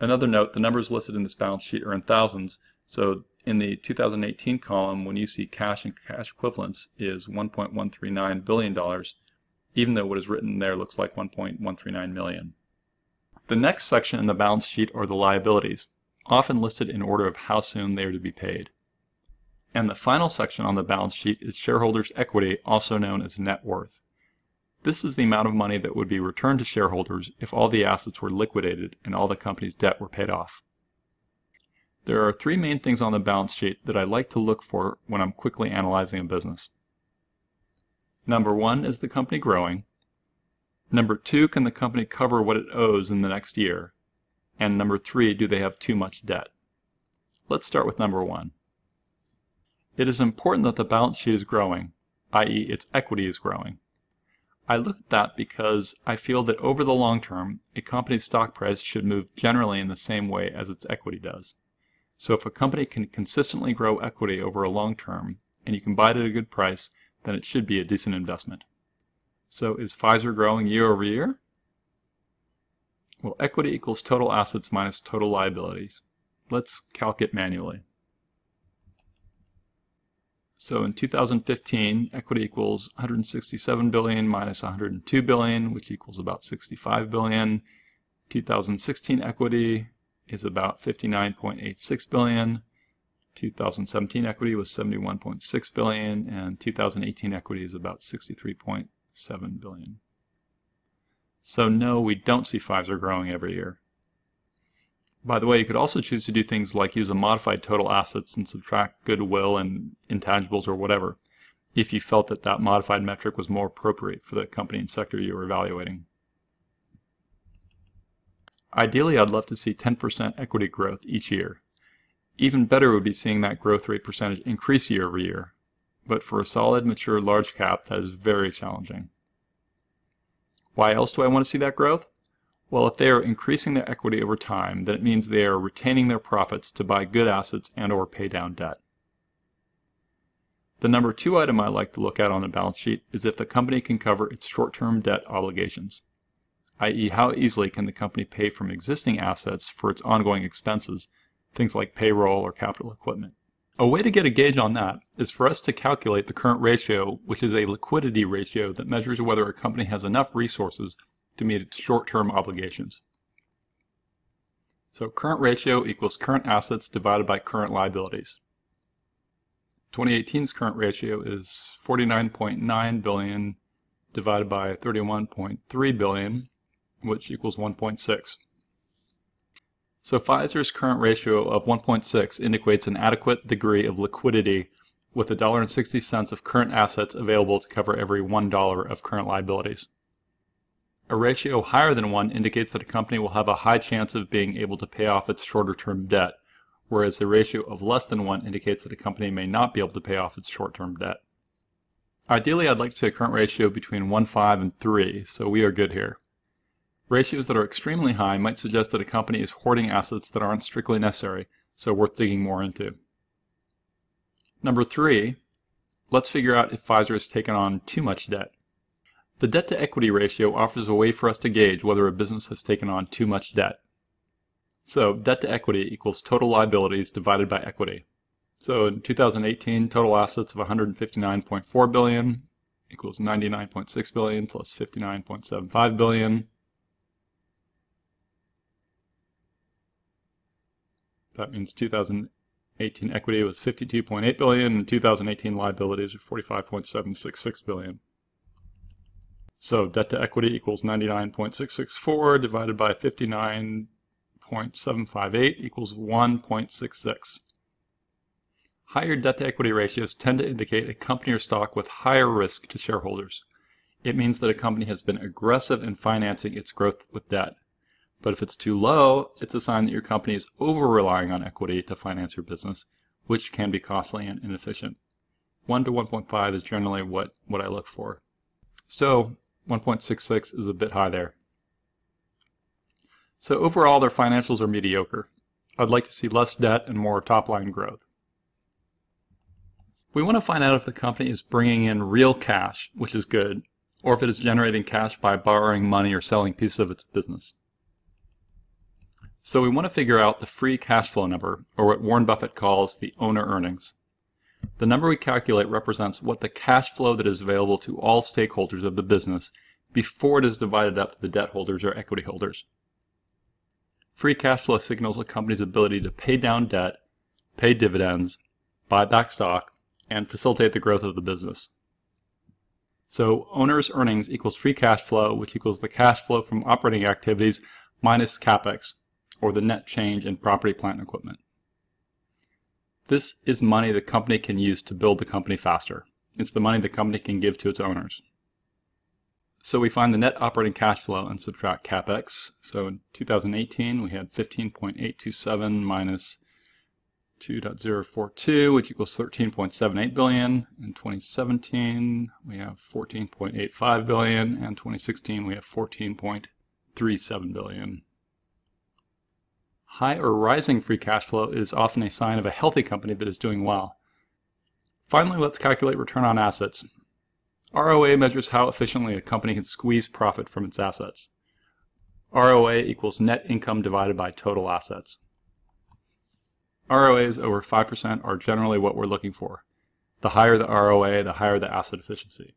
Another note, the numbers listed in this balance sheet are in thousands, so in the 2018 column, when you see cash and cash equivalents is $1.139 billion, even though what is written there looks like 1.139 million. The next section in the balance sheet are the liabilities, often listed in order of how soon they are to be paid. And the final section on the balance sheet is shareholders' equity, also known as net worth. This is the amount of money that would be returned to shareholders if all the assets were liquidated and all the company's debt were paid off. There are three main things on the balance sheet that I like to look for when I'm quickly analyzing a business. Number one, is the company growing? Number two, can the company cover what it owes in the next year? And number three, do they have too much debt? Let's start with number one. It is important that the balance sheet is growing, i.e. its equity is growing. I look at that because I feel that over the long term, a company's stock price should move generally in the same way as its equity does. So if a company can consistently grow equity over a long term, and you can buy it at a good price, then it should be a decent investment. So is Pfizer growing year over year? Well, equity equals total assets minus total liabilities. Let's calc it manually. So in 2015, equity equals 167 billion minus 102 billion, which equals about 65 billion. 2016 equity is about 59.86 billion. 2017 equity was 71.6 billion and 2018 equity is about 63.7 billion. So no, we don't see Pfizer growing every year. By the way, you could also choose to do things like use a modified total assets and subtract goodwill and intangibles or whatever, if you felt that that modified metric was more appropriate for the company and sector you were evaluating. Ideally, I'd love to see 10% equity growth each year. Even better would be seeing that growth rate percentage increase year over year. But for a solid, mature, large cap, that is very challenging. Why else do I want to see that growth? Well, if they are increasing their equity over time, then it means they are retaining their profits to buy good assets and or pay down debt. The number two item I like to look at on the balance sheet is if the company can cover its short-term debt obligations i.e. how easily can the company pay from existing assets for its ongoing expenses, things like payroll or capital equipment. A way to get a gauge on that is for us to calculate the current ratio, which is a liquidity ratio that measures whether a company has enough resources to meet its short-term obligations. So current ratio equals current assets divided by current liabilities. 2018's current ratio is 49.9 billion divided by 31.3 billion, which equals 1.6. So Pfizer's current ratio of 1.6 indicates an adequate degree of liquidity with $1.60 of current assets available to cover every $1 of current liabilities. A ratio higher than 1 indicates that a company will have a high chance of being able to pay off its shorter term debt, whereas a ratio of less than 1 indicates that a company may not be able to pay off its short term debt. Ideally, I'd like to see a current ratio between 1.5 and 3, so we are good here. Ratios that are extremely high might suggest that a company is hoarding assets that aren't strictly necessary, so worth digging more into. Number three, let's figure out if Pfizer has taken on too much debt. The debt to equity ratio offers a way for us to gauge whether a business has taken on too much debt. So debt to equity equals total liabilities divided by equity. So in 2018, total assets of 159.4 billion equals 99.6 billion plus 59.75 billion. That means 2018 equity was 52.8 billion and 2018 liabilities are 45.766 billion. So debt to equity equals 99.664 divided by 59.758 equals 1.66. Higher debt to equity ratios tend to indicate a company or stock with higher risk to shareholders. It means that a company has been aggressive in financing its growth with debt. But if it's too low, it's a sign that your company is over relying on equity to finance your business, which can be costly and inefficient. 1 to 1.5 is generally what, what I look for. So 1.66 is a bit high there. So overall, their financials are mediocre. I'd like to see less debt and more top line growth. We want to find out if the company is bringing in real cash, which is good, or if it is generating cash by borrowing money or selling pieces of its business. So we want to figure out the free cash flow number, or what Warren Buffett calls the owner earnings. The number we calculate represents what the cash flow that is available to all stakeholders of the business before it is divided up to the debt holders or equity holders. Free cash flow signals a company's ability to pay down debt, pay dividends, buy back stock, and facilitate the growth of the business. So owner's earnings equals free cash flow, which equals the cash flow from operating activities minus capex, or the net change in property, plant, and equipment. This is money the company can use to build the company faster. It's the money the company can give to its owners. So we find the net operating cash flow and subtract capex. So in 2018, we had 15.827 minus 2.042, which equals 13.78 billion. In 2017, we have 14.85 billion, and 2016 we have 14.37 billion. High or rising free cash flow is often a sign of a healthy company that is doing well. Finally, let's calculate return on assets. ROA measures how efficiently a company can squeeze profit from its assets. ROA equals net income divided by total assets. ROAs over 5% are generally what we're looking for. The higher the ROA, the higher the asset efficiency.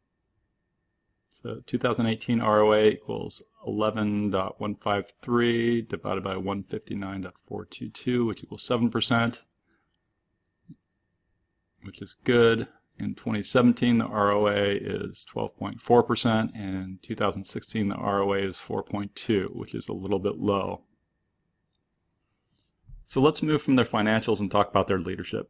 So 2018 ROA equals 11.153 divided by 159.422, which equals 7%, which is good. In 2017, the ROA is 12.4%, and in 2016, the ROA is 4.2, which is a little bit low. So let's move from their financials and talk about their leadership.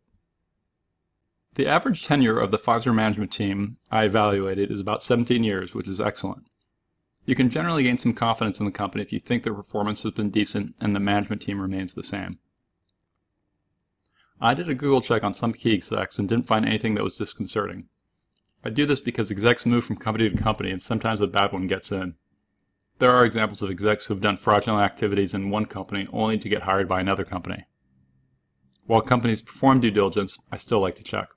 The average tenure of the Pfizer management team I evaluated is about 17 years, which is excellent. You can generally gain some confidence in the company if you think their performance has been decent and the management team remains the same. I did a Google check on some key execs and didn't find anything that was disconcerting. I do this because execs move from company to company and sometimes a bad one gets in. There are examples of execs who have done fraudulent activities in one company only to get hired by another company. While companies perform due diligence, I still like to check.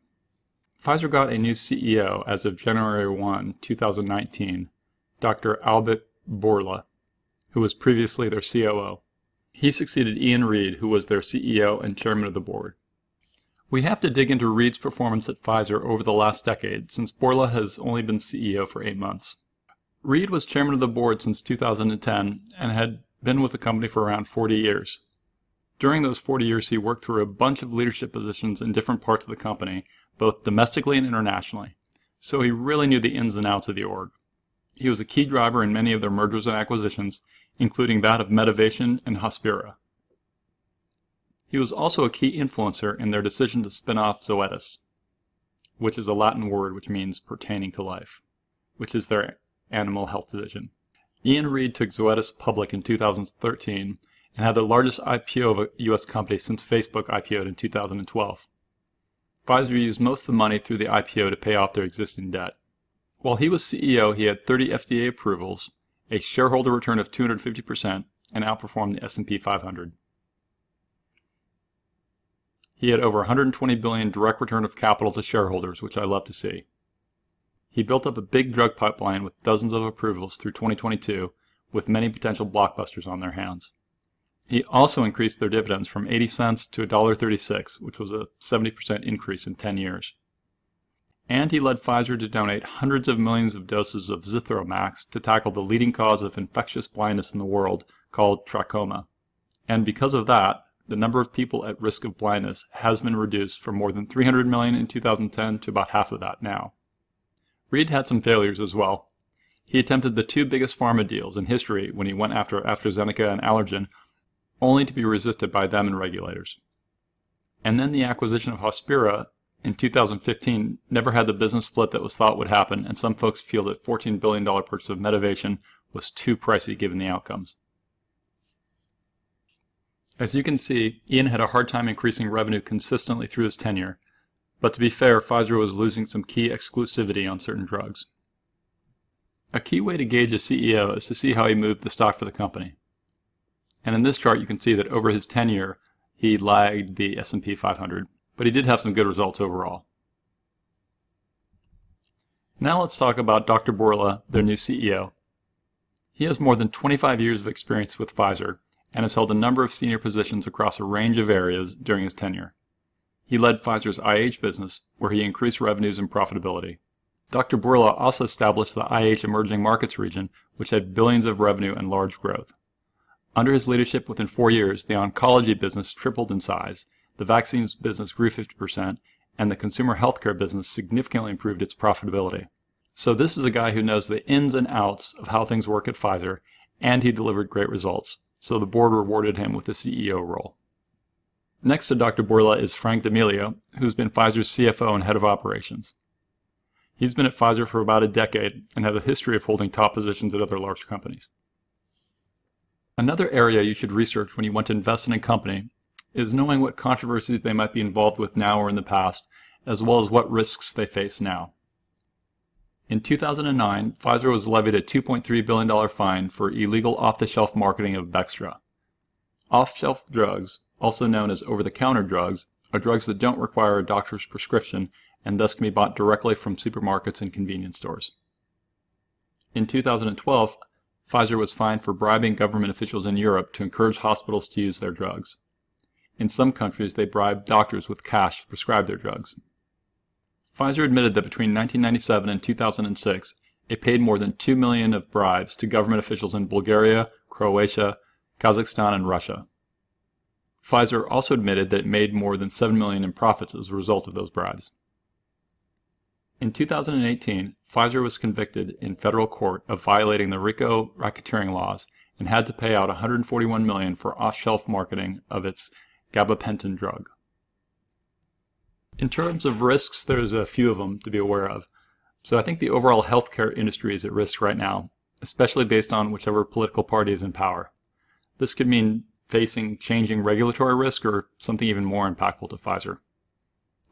Pfizer got a new CEO as of January 1, 2019, Dr. Albert Bourla, who was previously their COO. He succeeded Ian Read, who was their CEO and chairman of the board. We have to dig into Read's performance at Pfizer over the last decade, since Bourla has only been CEO for eight months. Read was chairman of the board since 2010 and had been with the company for around 40 years. During those 40 years, he worked through a bunch of leadership positions in different parts of the company, both domestically and internationally. So he really knew the ins and outs of the org. He was a key driver in many of their mergers and acquisitions, including that of Medivation and Hospira. He was also a key influencer in their decision to spin off Zoetis, which is a Latin word which means pertaining to life, which is their animal health division. Ian Read took Zoetis public in 2013 and had the largest IPO of a U.S. company since Facebook IPO'd in 2012. Pfizer used most of the money through the IPO to pay off their existing debt. While he was CEO, he had 30 FDA approvals, a shareholder return of 250%, and outperformed the S&P 500. He had over 120 billion direct return of capital to shareholders, which I love to see. He built up a big drug pipeline with dozens of approvals through 2022, with many potential blockbusters on their hands. He also increased their dividends from 80 cents to $1.36, which was a 70% increase in 10 years. And he led Pfizer to donate hundreds of millions of doses of Zithromax to tackle the leading cause of infectious blindness in the world, called trachoma. And because of that, the number of people at risk of blindness has been reduced from more than 300 million in 2010 to about half of that now. Read had some failures as well. He attempted the two biggest pharma deals in history when he went after AstraZeneca and Allergan, only to be resisted by them and regulators. And then the acquisition of Hospira in 2015 never had the business split that was thought would happen, and some folks feel that $14 billion purchase of Medivation was too pricey given the outcomes. As you can see, Ian had a hard time increasing revenue consistently through his tenure, but to be fair, Pfizer was losing some key exclusivity on certain drugs. A key way to gauge a CEO is to see how he moved the stock for the company. And in this chart you can see that over his tenure, he lagged the S&P 500, but he did have some good results overall. Now let's talk about Dr. Bourla, their new CEO. He has more than 25 years of experience with Pfizer and has held a number of senior positions across a range of areas during his tenure. He led Pfizer's IH business, where he increased revenues and profitability. Dr. Bourla also established the IH Emerging Markets region, which had billions of revenue and large growth. Under his leadership within four years, the oncology business tripled in size, the vaccines business grew 50%, and the consumer healthcare business significantly improved its profitability. So this is a guy who knows the ins and outs of how things work at Pfizer, and he delivered great results, so the board rewarded him with the CEO role. Next to Dr. Bourla is Frank D'Amelio, who's been Pfizer's CFO and head of operations. He's been at Pfizer for about a decade and has a history of holding top positions at other large companies. Another area you should research when you want to invest in a company is knowing what controversies they might be involved with now or in the past, as well as what risks they face now. In 2009, Pfizer was levied a $2.3 billion fine for illegal off-the-shelf marketing of Bextra. Off-shelf drugs also known as over-the-counter drugs, are drugs that don't require a doctor's prescription and thus can be bought directly from supermarkets and convenience stores. In 2012, Pfizer was fined for bribing government officials in Europe to encourage hospitals to use their drugs. In some countries, they bribed doctors with cash to prescribe their drugs. Pfizer admitted that between 1997 and 2006, it paid more than 2 million of bribes to government officials in Bulgaria, Croatia, Kazakhstan, and Russia. Pfizer also admitted that it made more than 7 million in profits as a result of those bribes. In 2018, Pfizer was convicted in federal court of violating the RICO racketeering laws and had to pay out 141 million for off-shelf marketing of its gabapentin drug. In terms of risks, there's a few of them to be aware of. So I think the overall healthcare industry is at risk right now, especially based on whichever political party is in power. This could mean facing changing regulatory risk or something even more impactful to Pfizer.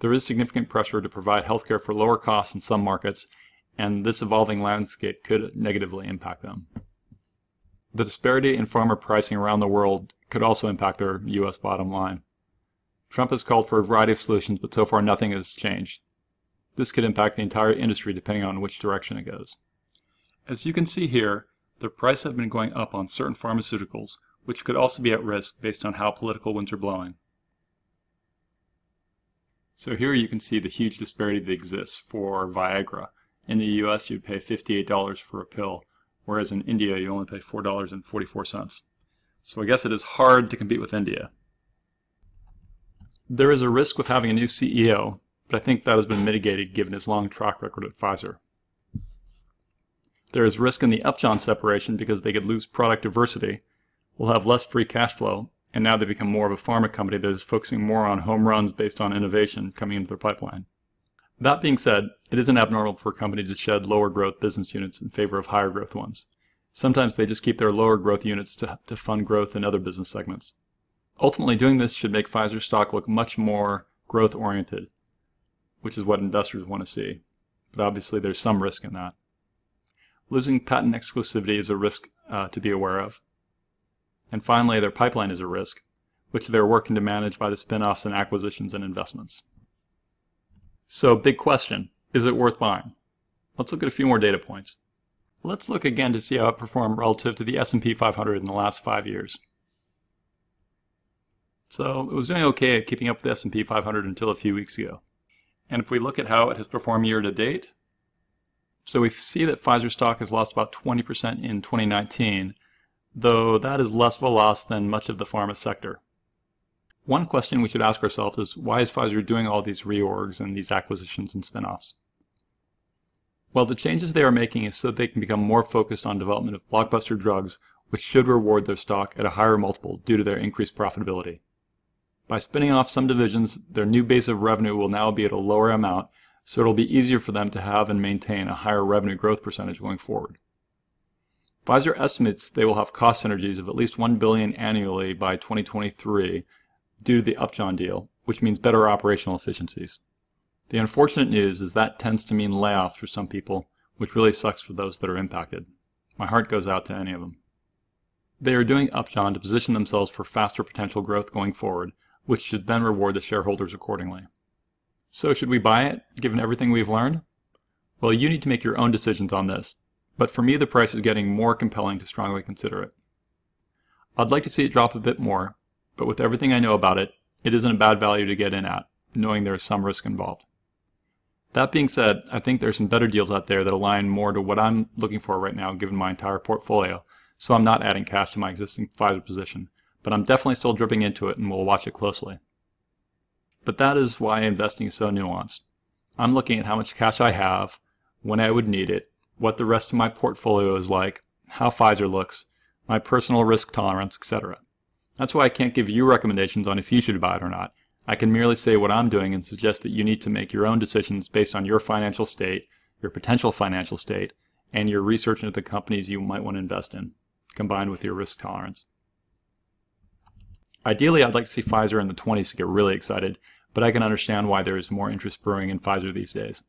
There is significant pressure to provide healthcare for lower costs in some markets, and this evolving landscape could negatively impact them. The disparity in pharma pricing around the world could also impact their U.S. bottom line. Trump has called for a variety of solutions, but so far nothing has changed. This could impact the entire industry depending on which direction it goes. As you can see here, the prices have been going up on certain pharmaceuticals, which could also be at risk based on how political winds are blowing. So here you can see the huge disparity that exists for Viagra. In the US, you'd pay $58 for a pill, whereas in India, you only pay $4.44. So I guess it is hard to compete with India. There is a risk with having a new CEO, but I think that has been mitigated given his long track record at Pfizer. There is risk in the Upjohn separation because they could lose product diversity will have less free cash flow, and now they become more of a pharma company that is focusing more on home runs based on innovation coming into their pipeline. That being said, it isn't abnormal for a company to shed lower growth business units in favor of higher growth ones. Sometimes they just keep their lower growth units to, to fund growth in other business segments. Ultimately, doing this should make Pfizer stock look much more growth oriented, which is what investors want to see. But obviously, there's some risk in that. losing patent exclusivity is a risk uh, to be aware of. And finally, their pipeline is a risk, which they're working to manage by the spin-offs and acquisitions and investments. So, big question, is it worth buying? Let's look at a few more data points. Let's look again to see how it performed relative to the S&P 500 in the last five years. So it was doing okay at keeping up with the S&P 500 until a few weeks ago. And if we look at how it has performed year to date, so we see that Pfizer stock has lost about 20% in 2019, though that is less of a loss than much of the pharma sector. One question we should ask ourselves is why is Pfizer doing all these reorgs and these acquisitions and spinoffs? Well, the changes they are making is so they can become more focused on development of blockbuster drugs, which should reward their stock at a higher multiple due to their increased profitability. By spinning off some divisions, their new base of revenue will now be at a lower amount, so it'll be easier for them to have and maintain a higher revenue growth percentage going forward. Pfizer estimates they will have cost synergies of at least 1 billion annually by 2023 due to the Upjohn deal, which means better operational efficiencies. The unfortunate news is that tends to mean layoffs for some people, which really sucks for those that are impacted. My heart goes out to any of them. They are doing Upjohn to position themselves for faster potential growth going forward, which should then reward the shareholders accordingly. So should we buy it, given everything we've learned? Well, you need to make your own decisions on this, but for me the price is getting more compelling to strongly consider it. I'd like to see it drop a bit more, but with everything I know about it, it isn't a bad value to get in at, knowing there is some risk involved. That being said, I think there's some better deals out there that align more to what I'm looking for right now given my entire portfolio, so I'm not adding cash to my existing Pfizer position, but I'm definitely still dripping into it and will watch it closely. But that is why investing is so nuanced. I'm looking at how much cash I have, when I would need it, what the rest of my portfolio is like, how Pfizer looks, my personal risk tolerance, etc. That's why I can't give you recommendations on if you should buy it or not, I can merely say what I'm doing and suggest that you need to make your own decisions based on your financial state, your potential financial state, and your research into the companies you might want to invest in, combined with your risk tolerance. Ideally, I'd like to see Pfizer in the 20s to get really excited, but I can understand why there is more interest brewing in Pfizer these days.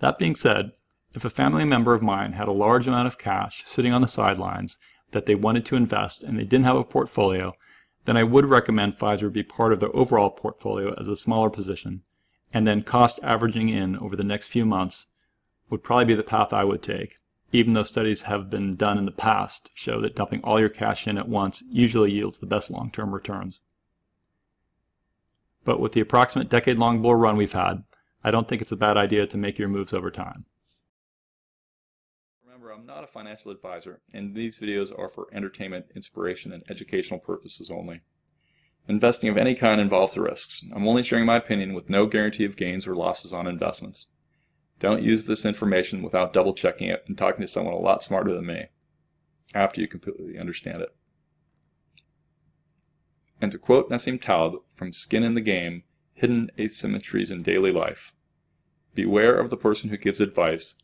That being said, if a family member of mine had a large amount of cash sitting on the sidelines that they wanted to invest and they didn't have a portfolio, then I would recommend Pfizer be part of the overall portfolio as a smaller position, and then cost averaging in over the next few months would probably be the path I would take, even though studies have been done in the past show that dumping all your cash in at once usually yields the best long-term returns. But with the approximate decade-long bull run we've had, I don't think it's a bad idea to make your moves over time. Financial advisor, and these videos are for entertainment, inspiration, and educational purposes only. Investing of any kind involves risks. I'm only sharing my opinion with no guarantee of gains or losses on investments. Don't use this information without double checking it and talking to someone a lot smarter than me after you completely understand it. And to quote Nassim Taleb from Skin in the Game, Hidden Asymmetries in Daily Life, Beware of the person who gives advice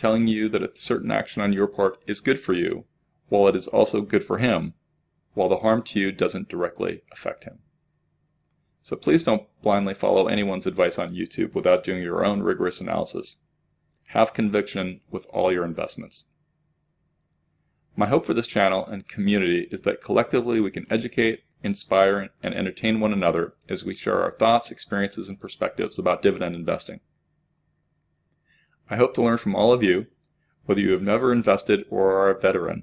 telling you that a certain action on your part is good for you, while it is also good for him, while the harm to you doesn't directly affect him. So please don't blindly follow anyone's advice on YouTube without doing your own rigorous analysis. Have conviction with all your investments. My hope for this channel and community is that collectively we can educate, inspire, and entertain one another as we share our thoughts, experiences, and perspectives about dividend investing. I hope to learn from all of you, whether you have never invested or are a veteran,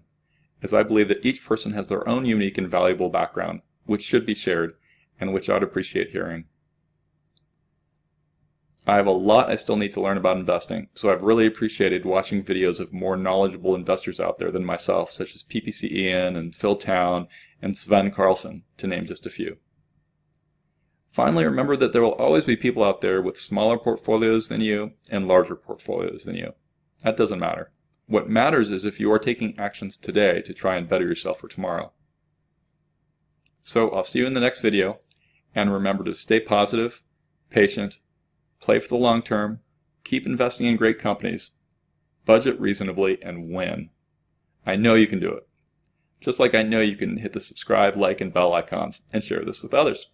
as I believe that each person has their own unique and valuable background, which should be shared and which I'd appreciate hearing. I have a lot I still need to learn about investing, so I've really appreciated watching videos of more knowledgeable investors out there than myself, such as PPC Ian and Phil Town and Sven Carlson, to name just a few. Finally, remember that there will always be people out there with smaller portfolios than you and larger portfolios than you. That doesn't matter. What matters is if you are taking actions today to try and better yourself for tomorrow. So I'll see you in the next video, and remember to stay positive, patient, play for the long term, keep investing in great companies, budget reasonably, and win. I know you can do it. Just like I know you can hit the subscribe, like, and bell icons and share this with others.